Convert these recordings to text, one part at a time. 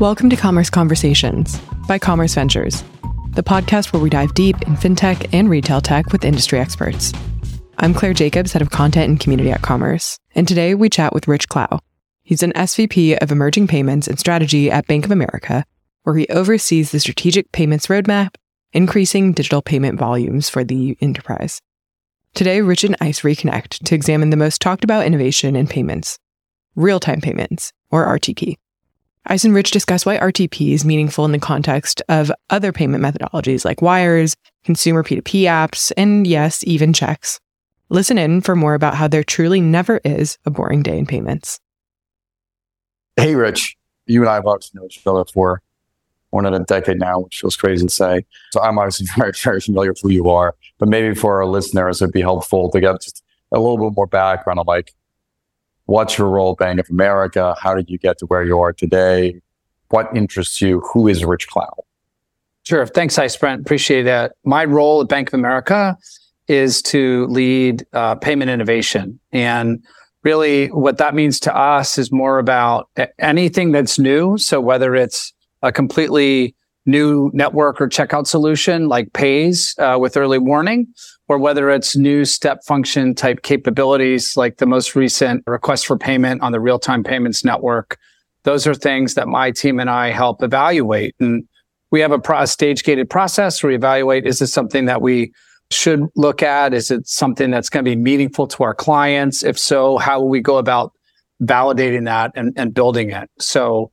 Welcome to Commerce Conversations by Commerce Ventures, the podcast where we dive deep in fintech and retail tech with industry experts. I'm Claire Jacobs, head of content and community at Commerce, and today we chat with Rich Clow. He's an SVP of Emerging Payments and Strategy at Bank of America, where he oversees the strategic payments roadmap, increasing digital payment volumes for the enterprise. Today, Rich and Ice reconnect to examine the most talked about innovation in payments real time payments, or RTP. Ice and Rich discuss why RTP is meaningful in the context of other payment methodologies like wires, consumer P2P apps, and yes, even checks. Listen in for more about how there truly never is a boring day in payments. Hey, Rich. You and I have obviously known each other for more than a decade now, which feels crazy to say. So I'm obviously very, very familiar with who you are. But maybe for our listeners, it'd be helpful to get just a little bit more background on like What's your role Bank of America? How did you get to where you are today? What interests you? Who is Rich Clow? Sure. Thanks, I Brent. Appreciate that. My role at Bank of America is to lead uh, payment innovation. And really, what that means to us is more about anything that's new. So, whether it's a completely new network or checkout solution like Paze uh, with early warning, or whether it's new step function type capabilities like the most recent request for payment on the real time payments network. Those are things that my team and I help evaluate. And we have a, pro- stage gated process where we evaluate is this something that we should look at? Is it something that's going to be meaningful to our clients? If so, how will we go about validating that and, and building it? So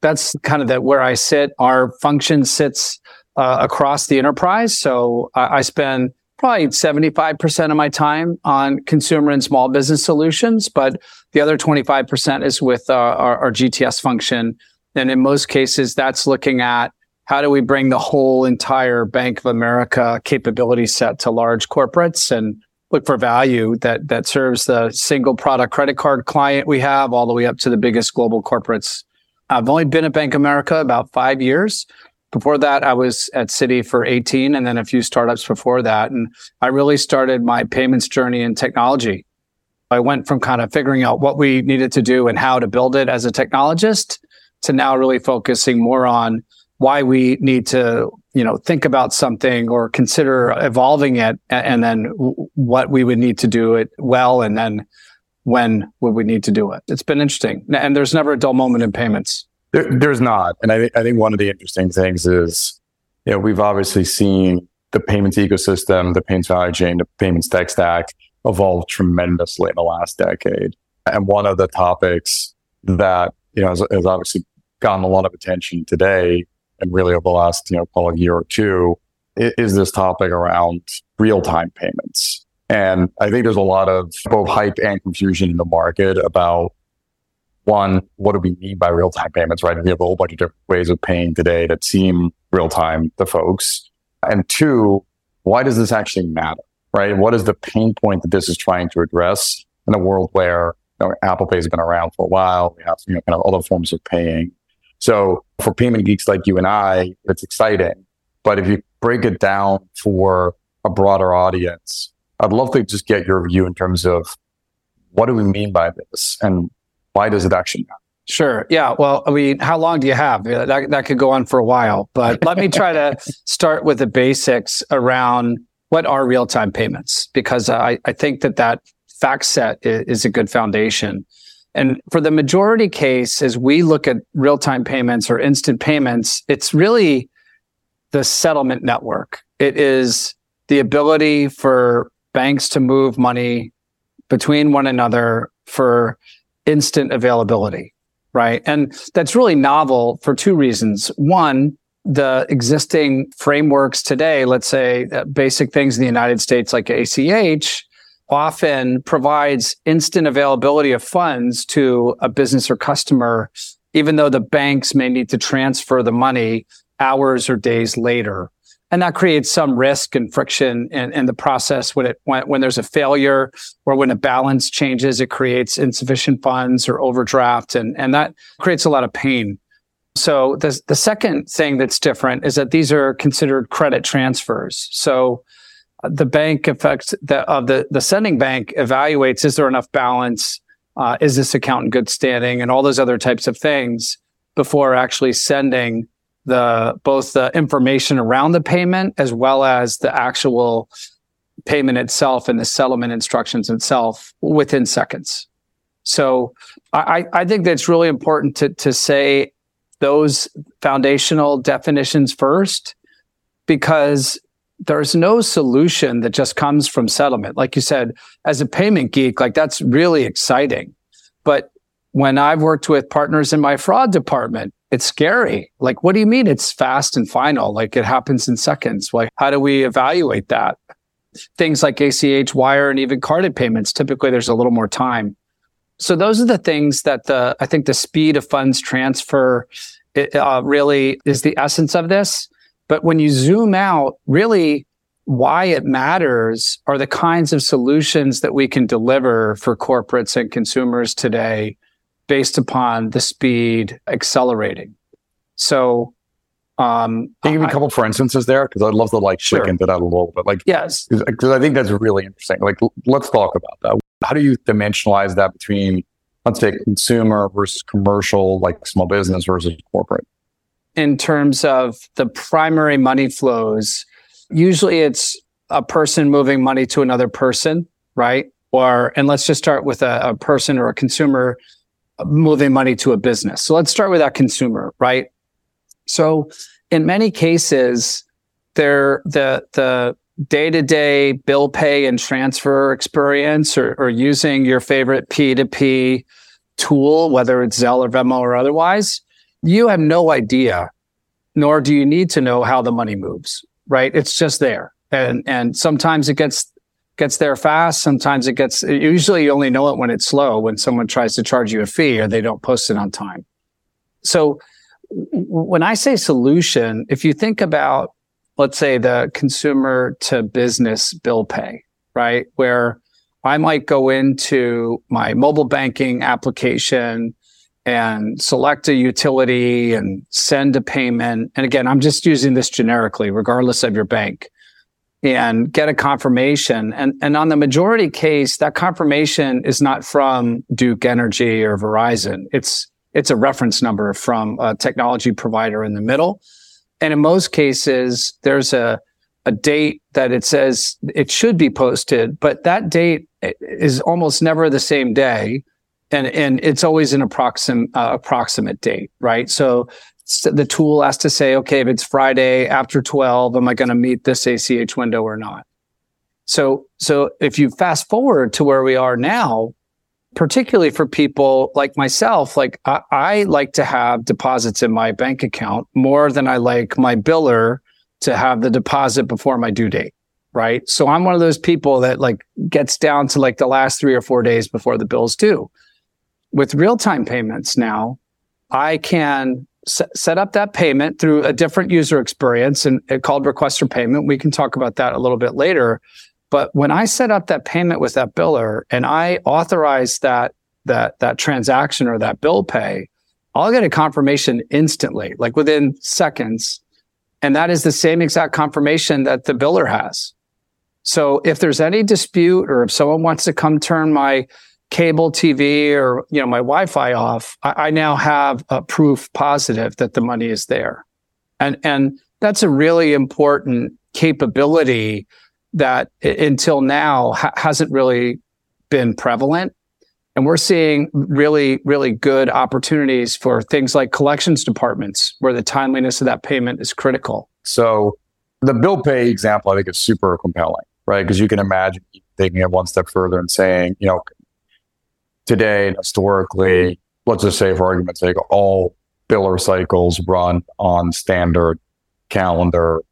that's kind of that where I sit. Our function sits uh, across the enterprise. So I, I spend probably 75% of my time on consumer and small business solutions, but the other 25% is with uh, our, our, GTS function. And in most cases, that's looking at how do we bring the whole entire Bank of America capability set to large corporates and look for value that, that serves the single product credit card client we have all the way up to the biggest global corporates. I've only been at Bank of America about five years. Before that, I was at Citi for 18 and then a few startups before that. And I really started my payments journey in technology. I went from kind of figuring out what we needed to do and how to build it as a technologist to now really focusing more on why we need to, you know, think about something or consider evolving it and then what we would need to do it well and then when would we need to do it. It's been interesting. And there's never a dull moment in payments. There, there's not, and I, th- I think one of the interesting things is, you know, we've obviously seen the payments ecosystem, the payments value chain, the payments tech stack evolve tremendously in the last decade. And one of the topics that you know has, has obviously gotten a lot of attention today, and really over the last you know call it year or two, is, is this topic around real time payments. And I think there's a lot of both hype and confusion in the market about one, what do we mean by real time payments, right? We have a whole bunch of different ways of paying today that seem real time to folks. And two, why does this actually matter, right? What is the pain point that this is trying to address in a world where you know, Apple Pay has been around for a while? We have you know, kind of other forms of paying. So for payment geeks like you and I, it's exciting. But if you break it down for a broader audience, I'd love to just get your view in terms of what do we mean by this and why does it actually matter? Sure. Yeah. Well, I mean, how long do you have? That, that could go on for a while, but let me try to start with the basics around what are real time payments, because I, I think that that fact set is, is a good foundation. And for the majority case, as we look at real time payments or instant payments, it's really the settlement network. It is the ability for banks to move money between one another for instant availability, right? And that's really novel for two reasons. One, the existing frameworks today, let's say uh, basic things in the United States like ACH, often provides instant availability of funds to a business or customer, even though the banks may need to transfer the money hours or days later and that creates some risk and friction in, in the process when it when, when there's a failure or when a balance changes it creates insufficient funds or overdraft and and that creates a lot of pain. So the, the second thing that's different is that these are considered credit transfers. So uh, the bank affects the of the the sending bank evaluates is there enough balance uh, is this account in good standing and all those other types of things before actually sending the both the information around the payment as well as the actual payment itself and the settlement instructions itself within seconds. So I, I think that's really important to, to say those foundational definitions first because there's no solution that just comes from settlement. Like you said, as a payment geek, like that's really exciting. But when I've worked with partners in my fraud department, it's scary. Like, what do you mean it's fast and final? Like it happens in seconds. Like, how do we evaluate that? Things like ACH, wire, and even carded payments, typically there's a little more time. So those are the things that the, I think the speed of funds transfer it, uh, really is the essence of this. But when you zoom out, really why it matters are the kinds of solutions that we can deliver for corporates and consumers today based upon the speed accelerating. So, um, Can you give me a couple for instances there? Because I'd love to like Sure. into that a little bit. Like, yes, because I think that's really interesting. Like, let's talk about that. How do you dimensionalize that between, let's say, consumer versus commercial, like small business versus corporate? in terms of the primary money flows, usually it's a person moving money to another person, right? Or, and let's just start with a, a person or a consumer moving money to a business. So let's start with that consumer, right? So in many cases, they're the, the day-to-day bill pay and transfer experience or, or using your favorite P2P tool, whether it's Zelle or Venmo or otherwise, you have no idea, nor do you need to know how the money moves, right? It's just there. And, and sometimes it gets, gets there fast. Sometimes it gets, usually you only know it when it's slow, when someone tries to charge you a fee or they don't post it on time. So when I say solution, if you think about, let's say the consumer to business bill pay, right? Where I might go into my mobile banking application and select a utility and send a payment. And again, I'm just using this generically, regardless of your bank, and get a confirmation. And, and on the majority case, that confirmation is not from Duke Energy or Verizon. It's, it's a reference number from a technology provider in the middle. And in most cases, there's a, a date that it says it should be posted, but that date is almost never the same day and and it's always an approximate uh, approximate date, right? So, so the tool has to say, okay, if it's Friday after twelve, am I going to meet this ACH window or not? So so if you fast forward to where we are now, particularly for people like myself, like I, I like to have deposits in my bank account more than I like my biller to have the deposit before my due date right? So I'm one of those people that like gets down to like the last three or four days before the bill's due. With real time payments now, I can set up that payment through a different user experience and it called request payment. We can talk about that a little bit later. But when I set up that payment with that biller and I authorize that that that transaction or that bill pay, I'll get a confirmation instantly, like within seconds. And that is the same exact confirmation that the biller has. So if there's any dispute or if someone wants to come turn my cable TV or you know my Wi-Fi off, I, I now have a proof positive that the money is there, and and that's a really important capability that until now ha- hasn't really been prevalent. And we're seeing really, really good opportunities for things like collections departments where the timeliness of that payment is critical. So the bill pay example, I think is super compelling, right? Because you can imagine taking it one step further and saying, you know, today, and historically, let's just say for argument's sake, all biller cycles run on standard calendar,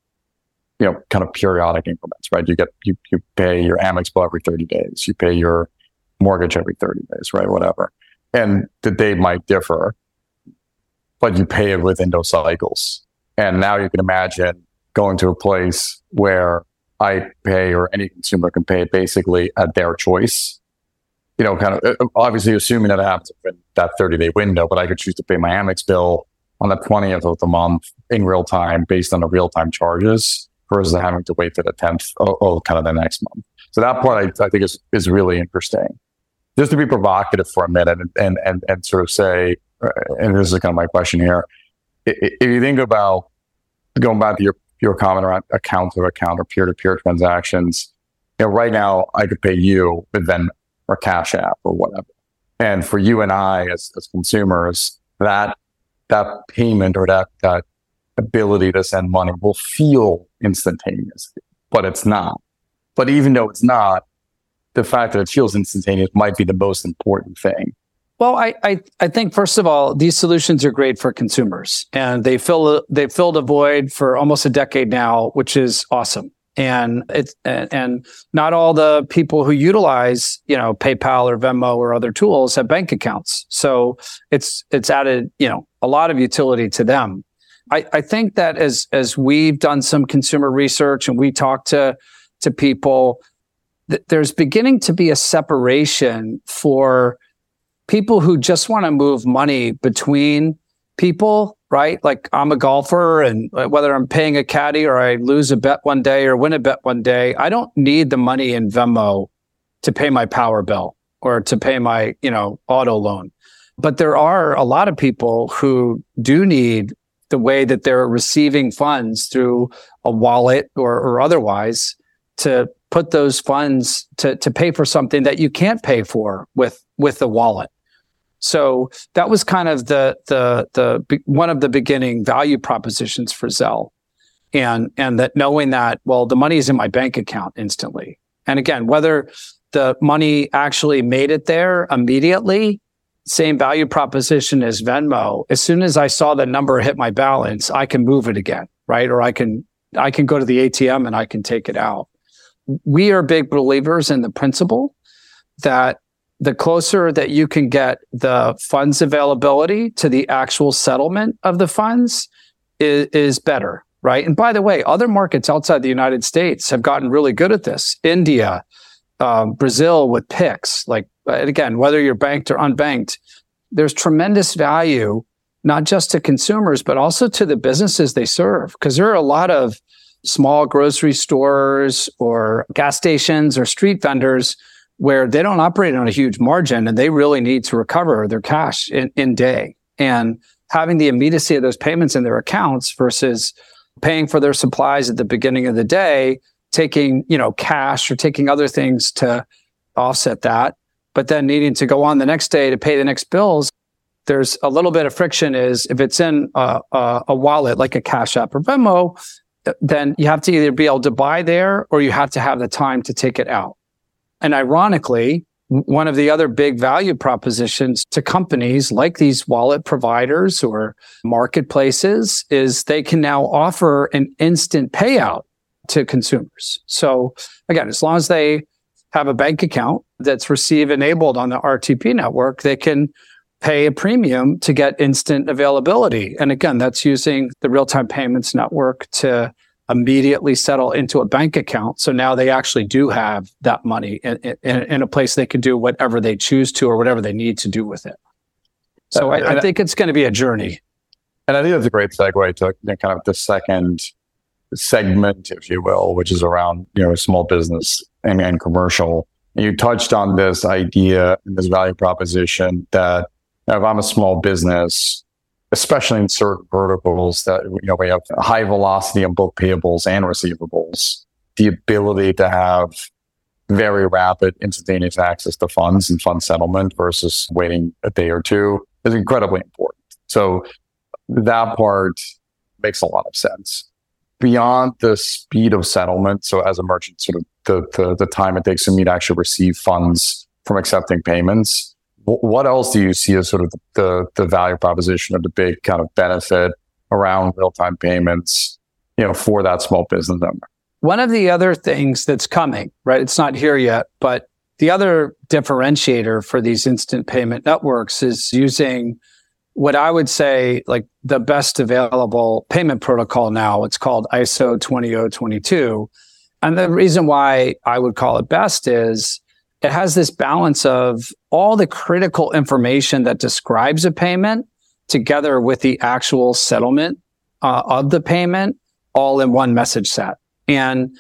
you know, kind of periodic increments, right? You get, you, you pay your Amex bill every 30 days. You pay your mortgage every 30 days, right? Whatever. And the date might differ, but you pay it within those cycles. And now you can imagine going to a place where I pay or any consumer can pay basically at their choice. You know, kind of uh, obviously assuming that happens in that 30 day window, but I could choose to pay my Amex bill on the 20th of the month in real time based on the real time charges versus having to wait to the 10th or, kind of the next month. So that part I, I think is, is really interesting. Just to be provocative for a minute and, and, and, and sort of say, and this is kind of my question here. If you think about going back to your, your comment around account to account or peer to peer transactions, you know, right now I could pay you with Venmo or Cash App or whatever. And for you and I as, as consumers, that that payment or that that ability to send money will feel instantaneous, but it's not. But even though it's not, the fact that it feels instantaneous might be the most important thing. Well, I, I, I think first of all, these solutions are great for consumers, and they fill they filled a void for almost a decade now, which is awesome. And it's and, not all the people who utilize you know PayPal or Venmo or other tools have bank accounts, so it's it's added you know a lot of utility to them. I, I think that as as we've done some consumer research and we talk to to people, th- there's beginning to be a separation for people who just want to move money between people, right? Like I'm a golfer and uh, whether I'm paying a caddy or I lose a bet one day or win a bet one day, I don't need the money in Venmo to pay my power bill or to pay my, you know, auto loan. But there are a lot of people who do need the way that they're receiving funds through a wallet or, or otherwise to put those funds to, to pay for something that you can't pay for with, with the wallet. So that was kind of the the the one of the beginning value propositions for Zelle, and and that knowing that well the money is in my bank account instantly, and again whether the money actually made it there immediately, same value proposition as Venmo. As soon as I saw the number hit my balance, I can move it again, right? Or I can I can go to the ATM and I can take it out. We are big believers in the principle that the closer that you can get the funds availability to the actual settlement of the funds is, is better, right? And by the way, other markets outside the United States have gotten really good at this. India, um, Brazil with PIX, like again, whether you're banked or unbanked, there's tremendous value not just to consumers but also to the businesses they serve because there are a lot of small grocery stores or gas stations or street vendors where they don't operate on a huge margin and they really need to recover their cash in, in day. And having the immediacy of those payments in their accounts versus paying for their supplies at the beginning of the day, taking, you know, cash or taking other things to offset that, but then needing to go on the next day to pay the next bills. There's a little bit of friction is if it's in a, a, a wallet like a Cash App or Venmo, then you have to either be able to buy there or you have to have the time to take it out. And ironically, one of the other big value propositions to companies like these wallet providers or marketplaces is they can now offer an instant payout to consumers. So again, as long as they have a bank account that's receive enabled on the RTP network, they can pay a premium to get instant availability. And again, that's using the real time payments network to immediately settle into a bank account. So now they actually do have that money in, in, in, a place they can do whatever they choose to or whatever they need to do with it. So uh, I, I think it's going to be a journey. And I think that's a great segue to kind of the second segment, if you will, which is around, you know, small business and, and commercial. And you touched on this idea and this value proposition that if I'm a small business, especially in certain verticals that, you know, we have high velocity on both payables and receivables, the ability to have very rapid instantaneous access to funds and fund settlement versus waiting a day or two is incredibly important. So that part makes a lot of sense. Beyond the speed of settlement, so as a merchant, sort of the, the, the time it takes for me to actually receive funds from accepting payments, what else do you see as sort of the, the value proposition or the big kind of benefit around real time payments, you know, for that small business owner? One of the other things that's coming, right? It's not here yet, but the other differentiator for these instant payment networks is using what I would say like the best available payment protocol now. It's called ISO 20022. And the reason why I would call it best is it has this balance of all the critical information that describes a payment together with the actual settlement uh, of the payment all in one message set. And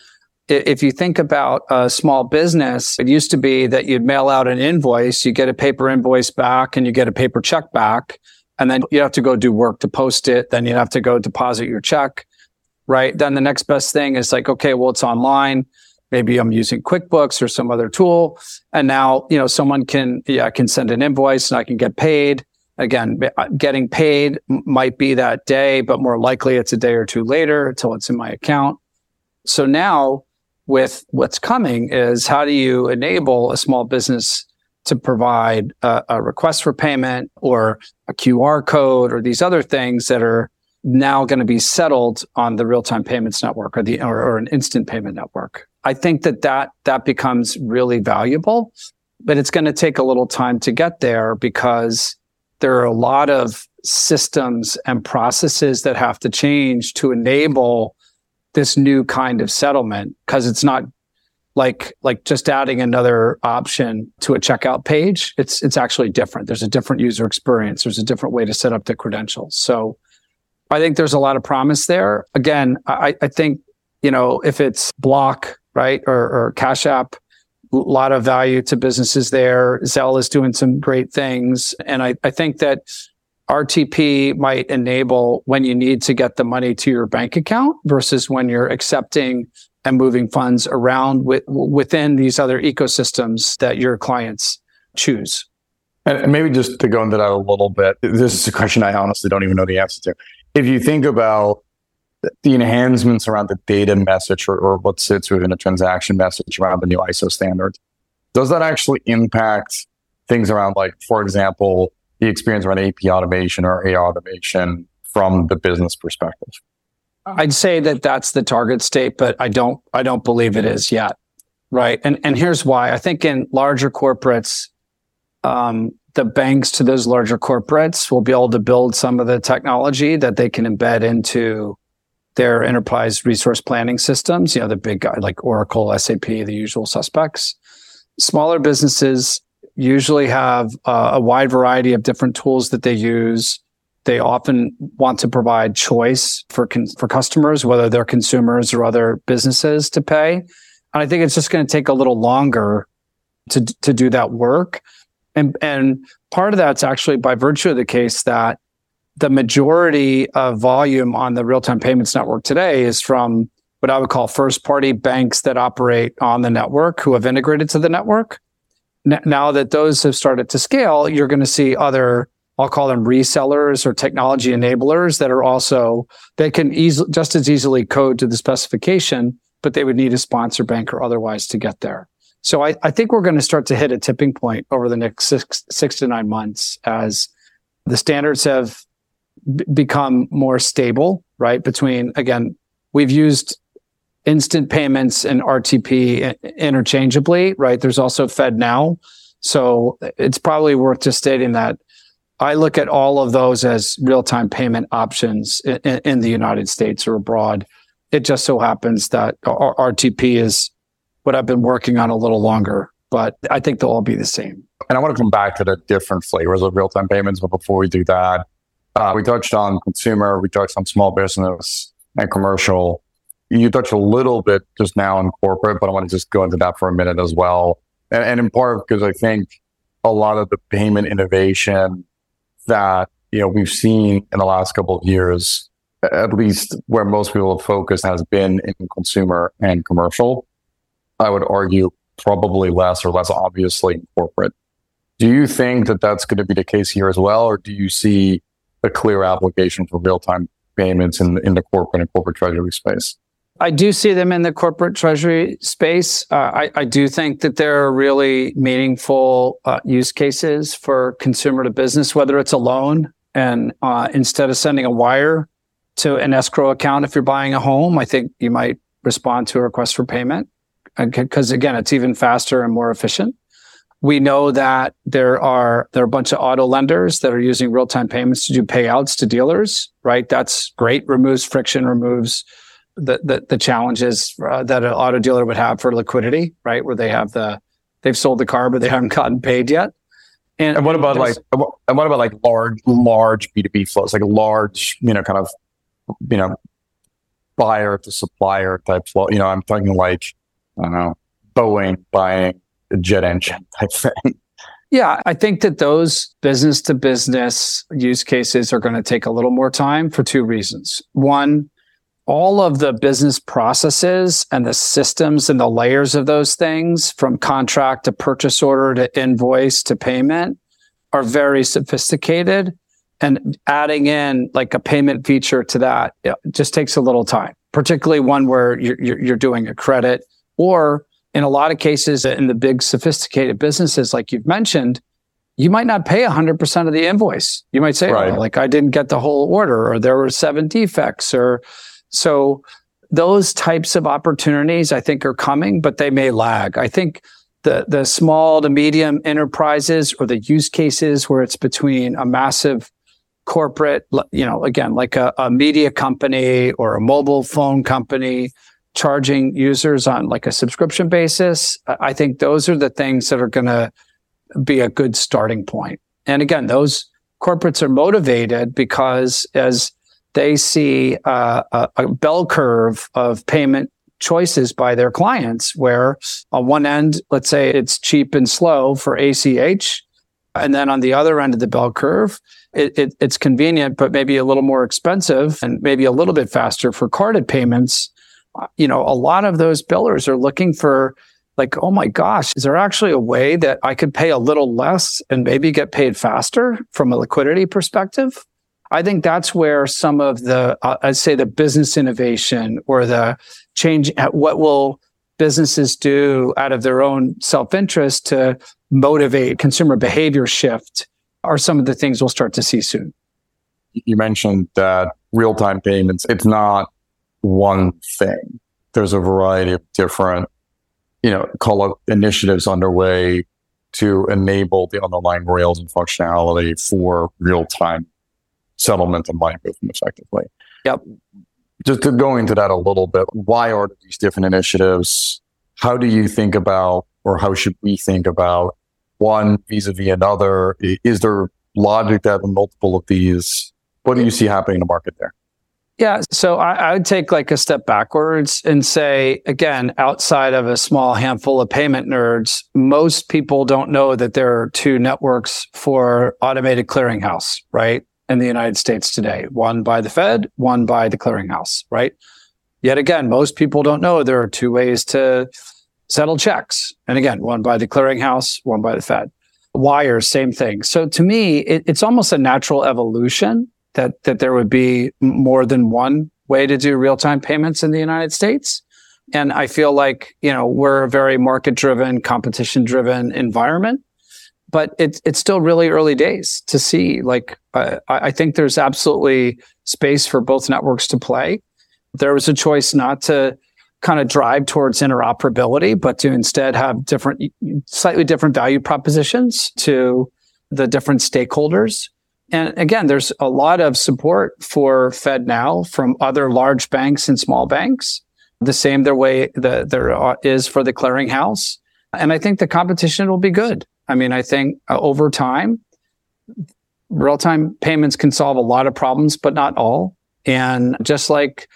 if you think about a small business, it used to be that you'd mail out an invoice, you get a paper invoice back and you get a paper check back. And then you have to go do work to post it. Then you have to go deposit your check, right? Then the next best thing is like, okay, well, it's online. Maybe I'm using QuickBooks or some other tool. And now, you know, someone can, yeah, can send an invoice and I can get paid. Again, uh, getting paid might be that day, but more likely it's a day or two later until it's in my account. So now with what's coming is how do you enable a small business to provide a, a, request for payment or a QR code or these other things that are now going to be settled on the real-time payments network or the or, or, an instant payment network. I think that that that becomes really valuable, but it's going to take a little time to get there because there are a lot of systems and processes that have to change to enable this new kind of settlement because it's not like like just adding another option to a checkout page. It's it's actually different. There's a different user experience. There's a different way to set up the credentials. So i think there's a lot of promise there. Again i i think you know if it's block right or, or cash app a lot of value to businesses there zelle is doing some great things and i i think that RTP might enable when you need to get the money to your bank account versus when you're accepting and moving funds around with, within these other ecosystems that your clients choose. And maybe just to go into that a little bit, this is a question I honestly don't even know the answer to. If you think about the enhancements around the data message or, or what sits within a transaction message around the new ISO standard, does that actually impact things around like, for example, the experience around AP automation or AR automation from the business perspective? I'd say that that's the target state, but I don't I don't believe it is yet. Right. And and here's why. I think in larger corporates, um, the banks to those larger corporates will be able to build some of the technology that they can embed into their enterprise resource planning systems, you know, the big guy like Oracle, SAP, the usual suspects. Smaller businesses usually have uh, a wide variety of different tools that they use. They often want to provide choice for con- for customers, whether they're consumers or other businesses to pay. And I think it's just going to take a little longer to to do that work. And and part of that's actually by virtue of the case that the majority of volume on the real-time payments network today is from what I would call first party banks that operate on the network who have integrated to the network now that those have started to scale, you're going to see other, I'll call them resellers or technology enablers that are also, they can easily, just as easily code to the specification, but they would need a sponsor bank or otherwise to get there. So I, I think we're going to start to hit a tipping point over the next six, six to nine months as the standards have become more stable, right? Between, again, we've used instant payments and RTP interchangeably, right? There's also FedNow. So it's probably worth just stating that I look at all of those as real time payment options in, in, the United States or abroad. It just so happens that RTP is what I've been working on a little longer, but I think they'll all be the same. And I want to come back to the different flavors of real time payments. But before we do that, uh, we touched on consumer, we touched on small business and commercial you touched a little bit just now on corporate, but I want to just go into that for a minute as well. And, and in part because I think a lot of the payment innovation that, you know, we've seen in the last couple of years, at least where most people have focused has been in consumer and commercial. I would argue probably less or less obviously in corporate. Do you think that that's going to be the case here as well? Or do you see a clear application for real time payments in, in the corporate and corporate treasury space? I do see them in the corporate treasury space. Uh, I, I, do think that there are really meaningful uh, use cases for consumer to business, whether it's a loan and uh, instead of sending a wire to an escrow account, if you're buying a home, I think you might respond to a request for payment because again, it's even faster and more efficient. We know that there are there are a bunch of auto lenders that are using real time payments to do payouts to dealers. Right, that's great. Removes friction, removes the the, the challenges uh, that an auto dealer would have for liquidity, right? Where they have the they've sold the car but they haven't gotten paid yet. And, and what about like and what about like large large B two B flows, like large you know kind of you know buyer to supplier type flow? You know, I'm talking like I don't know Boeing buying jet engine type thing. Yeah, I think that those business to business use cases are going to take a little more time for two reasons. One, all of the business processes and the systems and the layers of those things from contract to purchase order to invoice to payment are very sophisticated and adding in like a payment feature to that just takes a little time particularly one where you're, you're, doing a credit or in a lot of cases in the big sophisticated businesses like you've mentioned you might not pay 100% of the invoice you might say oh, right. oh, like i didn't get the whole order or there were seven defects or so those types of opportunities i think are coming but they may lag i think the the small to medium enterprises or the use cases where it's between a massive corporate, you know, again, like a, a media company or a mobile phone company charging users on like a subscription basis. I think those are the things that are going to be a good starting point. And again, those corporates are motivated because as they see uh, a, a, bell curve of payment choices by their clients, where on one end, let's say it's cheap and slow for ACH. And then on the other end of the bell curve, it, it, it's convenient, but maybe a little more expensive and maybe a little bit faster for carded payments. You know, a lot of those billers are looking for like, oh my gosh, is there actually a way that I could pay a little less and maybe get paid faster from a liquidity perspective? I think that's where some of the, uh, I'd say the business innovation or the change at what will businesses do out of their own self interest to motivate consumer behavior shift are some of the things we'll start to see soon. You mentioned that real time payments, it's not one thing. There's a variety of different, you know, call it initiatives underway to enable the underlying rails and functionality for real time settlement and money movement effectively. Yep. Just to go into that a little bit, why are these different initiatives? How do you think about, or how should we think about one vis-a-vis another? Is there logic to having multiple of these? What do you see happening in the market there? Yeah, so I, I, would take like a step backwards and say, again, outside of a small handful of payment nerds, most people don't know that there are two networks for automated clearinghouse, right? In the United States today, one by the Fed, one by the clearinghouse, right? Yet again, most people don't know there are two ways to settle checks. And again, one by the clearinghouse, one by the Fed. Wires, same thing. So to me, it, it's almost a natural evolution that that there would be more than one way to do real time payments in the United States. And I feel like you know we're a very market driven, competition driven environment, but it's it's still really early days to see. Like uh, I think there's absolutely space for both networks to play. There was a choice not to kind of drive towards interoperability, but to instead have different, slightly different value propositions to the different stakeholders. And again, there's a lot of support for FedNow from other large banks and small banks, the same their way that there is for the clearinghouse. And I think the competition will be good. I mean, I think uh, over time, real time payments can solve a lot of problems, but not all. And just like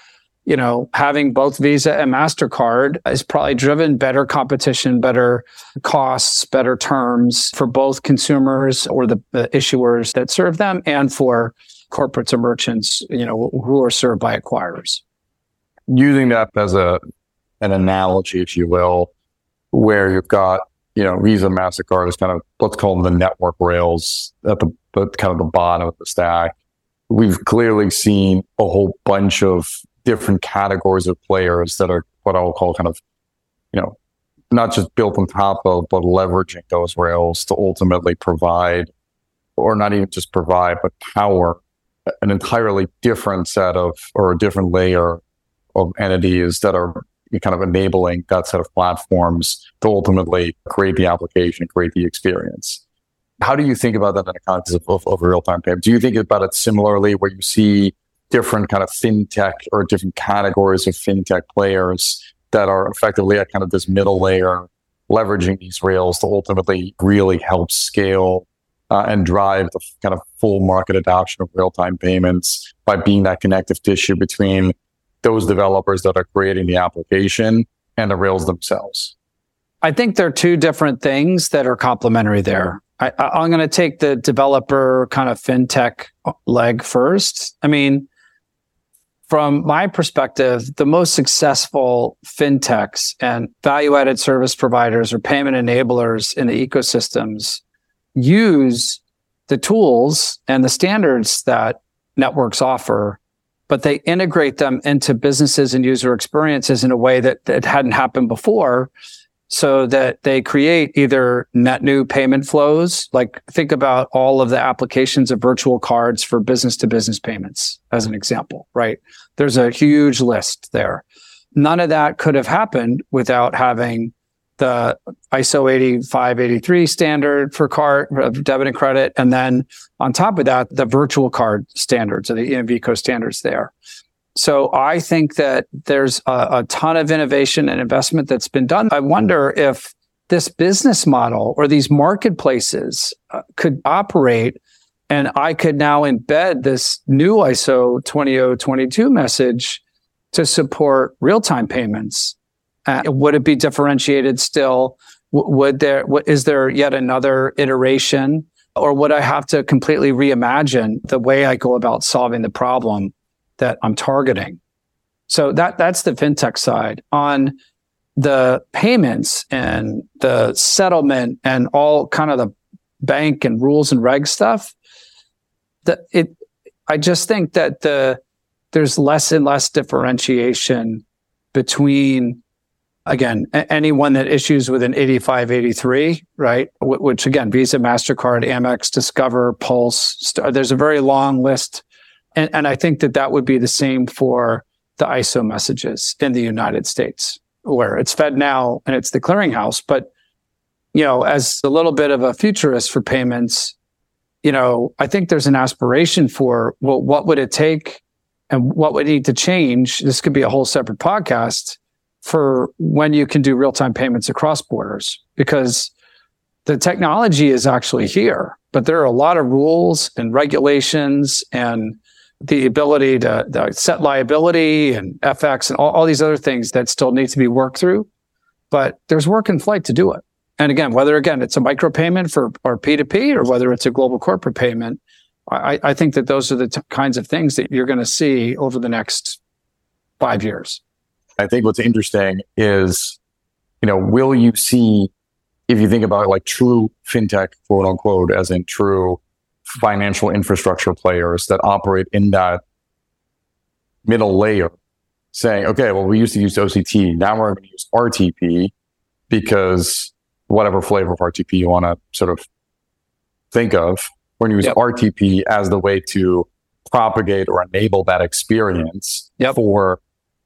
you know, having both Visa and MasterCard has probably driven better competition, better costs, better terms for both consumers or the, the issuers that serve them and for corporates or merchants, you know, who are served by acquirers. Using that as a an analogy, if you will, where you've got, you know, Visa, MasterCard is kind of let's call them the network rails at the, the kind of the bottom of the stack. We've clearly seen a whole bunch of different categories of players that are what I'll call kind of, you know, not just built on top of, but leveraging those rails to ultimately provide, or not even just provide, but power an entirely different set of, or a different layer of entities that are kind of enabling that set of platforms to ultimately create the application, create the experience. How do you think about that in the context of, of, of real-time payment? Do you think about it similarly where you see different kind of fintech or different categories of fintech players that are effectively at kind of this middle layer, leveraging these rails to ultimately really help scale uh, and drive the kind of full market adoption of real time payments by being that connective tissue between those developers that are creating the application and the rails themselves. I think there are two different things that are complementary there. I, I'm going to take the developer kind of fintech leg first. I mean, from my perspective, the most successful fintechs and value added service providers or payment enablers in the ecosystems use the tools and the standards that networks offer, but they integrate them into businesses and user experiences in a way that, that hadn't happened before so that they create either net new payment flows, like think about all of the applications of virtual cards for business to business payments as an example, right? There's a huge list there. None of that could have happened without having the ISO 8583 standard for card debit and credit. And then on top of that, the virtual card standards or the EMVCo standards there. So I think that there's a, a ton of innovation and investment that's been done. I wonder if this business model or these marketplaces uh, could operate and I could now embed this new ISO 20022 message to support real-time payments. Uh, would it be differentiated still? Would there, is there yet another iteration or would I have to completely reimagine the way I go about solving the problem? that I'm targeting. So that that's the fintech side. On the payments and the settlement and all kind of the bank and rules and reg stuff, that it I just think that the there's less and less differentiation between again anyone that issues with an 8583 right which again visa mastercard amex discover pulse there's a very long list and, and I think that that would be the same for the ISO messages in the United States, where it's FedNow and it's the clearinghouse. But, you know, as a little bit of a futurist for payments, you know, I think there's an aspiration for, well, what would it take and what would need to change? This could be a whole separate podcast for when you can do real time payments across borders because the technology is actually here, but there are a lot of rules and regulations and the ability to, to, set liability and FX and all, all these other things that still need to be worked through. But there's work in flight to do it. And again, whether again it's a micropayment for or P2P or whether it's a global corporate payment, I, I think that those are the t- kinds of things that you're going to see over the next five years. I think what's interesting is, you know, will you see, if you think about like true fintech, quote unquote, as in true financial infrastructure players that operate in that middle layer saying, okay, well, we used to use OCT. Now we're going to use RTP because whatever flavor of RTP you want to sort of think of, we're going to use yep. RTP as the way to propagate or enable that experience yep. for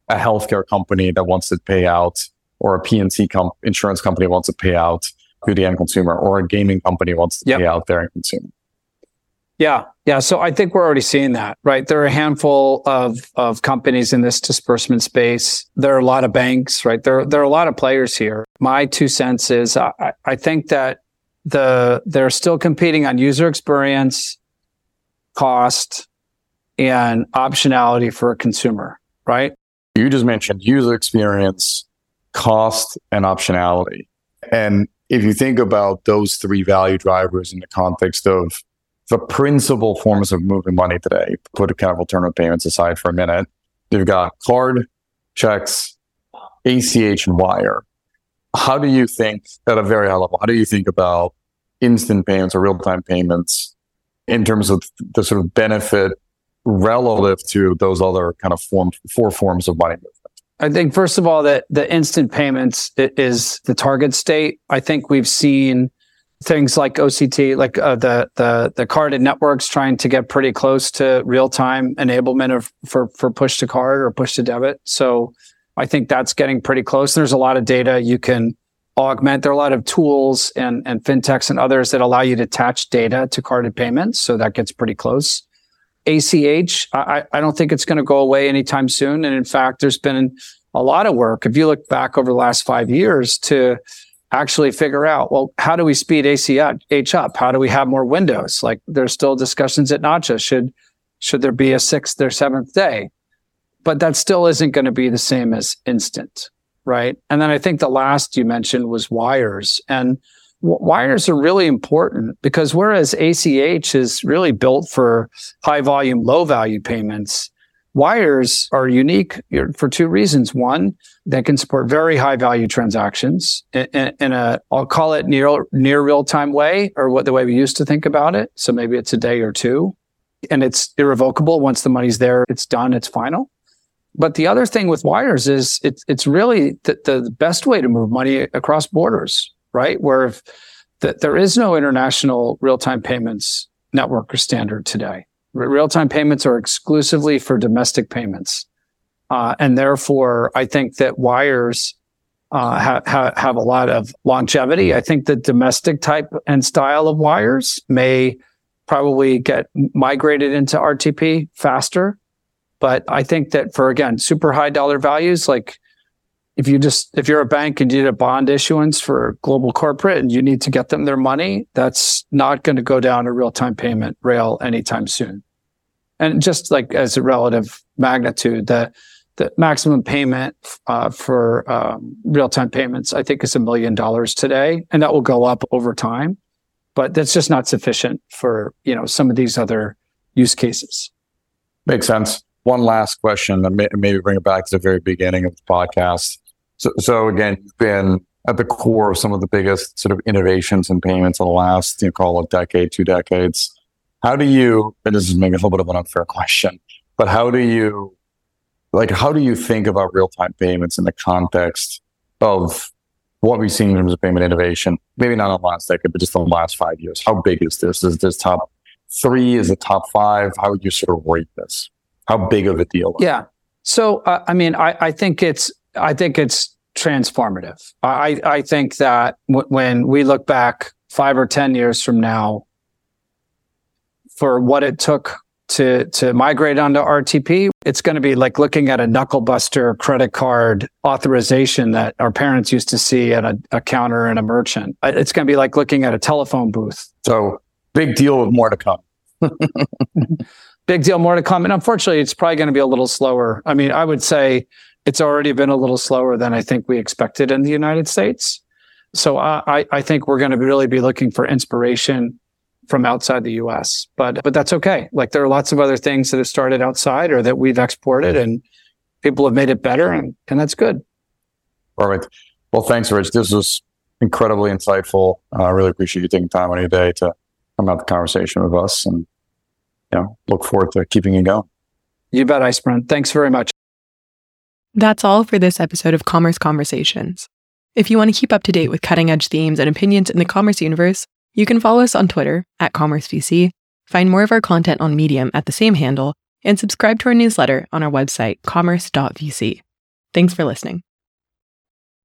a healthcare company that wants to pay out or a P&C com- insurance company wants to pay out to the end consumer or a gaming company wants to yep. pay out their end consumer. Yeah, yeah. So I think we're already seeing that, right? There are a handful of of companies in this disbursement space. There are a lot of banks, right? There there are a lot of players here. My two cents is I, I think that the they're still competing on user experience, cost, and optionality for a consumer, right? You just mentioned user experience, cost, and optionality. And if you think about those three value drivers in the context of the principal forms of moving money today, put kind of alternative payments aside for a minute, you've got card, checks, ACH, and wire. How do you think, at a very high level, how do you think about instant payments or real time payments in terms of the sort of benefit relative to those other kind of form, four forms of money movement? I think, first of all, that the instant payments is the target state. I think we've seen things like OCT, like uh, the the the carded networks, trying to get pretty close to real time enablement of for for push to card or push to debit. So I think that's getting pretty close. There's a lot of data you can augment. There are a lot of tools and and fintechs and others that allow you to attach data to carded payments. So that gets pretty close. ACH, I, I don't think it's going to go away anytime soon. And in fact, there's been a lot of work. If you look back over the last five years to actually figure out, well, how do we speed ACH up? How do we have more windows? Like there's still discussions at Nacha. Should, should there be a sixth or seventh day? But that still isn't going to be the same as instant, right? And then I think the last you mentioned was wires. And wires are really important because whereas ACH is really built for high volume, low value payments, wires are unique for two reasons. One, they can support very high value transactions in, in, a, I'll call it near, near real time way or what the way we used to think about it. So maybe it's a day or two and it's irrevocable. Once the money's there, it's done, it's final. But the other thing with wires is it's, it's really the, the best way to move money across borders right? Where if that there is no international real-time payments network or standard today. Real-time payments are exclusively for domestic payments. Uh, and therefore, I think that wires uh, ha- ha- have a lot of longevity. I think the domestic type and style of wires may probably get migrated into RTP faster. But I think that for, again, super high dollar values, like if you just if you're a bank and you did a bond issuance for global corporate and you need to get them their money, that's not going to go down a real time payment rail anytime soon. And just like as a relative magnitude, the the maximum payment uh, for um, real time payments, I think, is a million dollars today, and that will go up over time. But that's just not sufficient for you know some of these other use cases. Makes sense. One last question, and maybe bring it back to the very beginning of the podcast. So, so again, you've been at the core of some of the biggest sort of innovations in payments in the last, you know, call it decade, two decades. How do you, and this is maybe a little bit of an unfair question, but how do you, like, how do you think about real time payments in the context of what we've seen in terms of payment innovation? Maybe not in the last decade, but just in the last five years. How big is this? Is this top three? Is it top five? How would you sort of rate this? How big of a deal? Yeah. So, uh, I mean, I, I think it's I think it's transformative. I, I think that w- when we look back five or 10 years from now, for what it took to, to migrate onto RTP, it's going to be like looking at a knucklebuster credit card authorization that our parents used to see at a, a counter in a merchant. Uh, it's going to be like looking at a telephone booth. So big deal with more to come. big deal, more to come. And unfortunately, it's probably going to be a little slower. I mean, I would say it's already been a little slower than I think we expected in the United States. So I, I think we're going to really be looking for inspiration from outside the US. But but that's okay. Like there are lots of other things that have started outside or that we've exported and people have made it better and, and that's good. Perfect. Well, thanks, Rich. This was incredibly insightful. Uh, I really appreciate you taking time on your day to come out the conversation with us and you know, look forward to keeping it going. You bet, Ice Brent. Thanks very much. That's all for this episode of Commerce Conversations. If you want to keep up to date with cutting edge themes and opinions in the commerce universe, you can follow us on Twitter at CommerceVC, find more of our content on Medium at the same handle, and subscribe to our newsletter on our website, commerce.vc. Thanks for listening.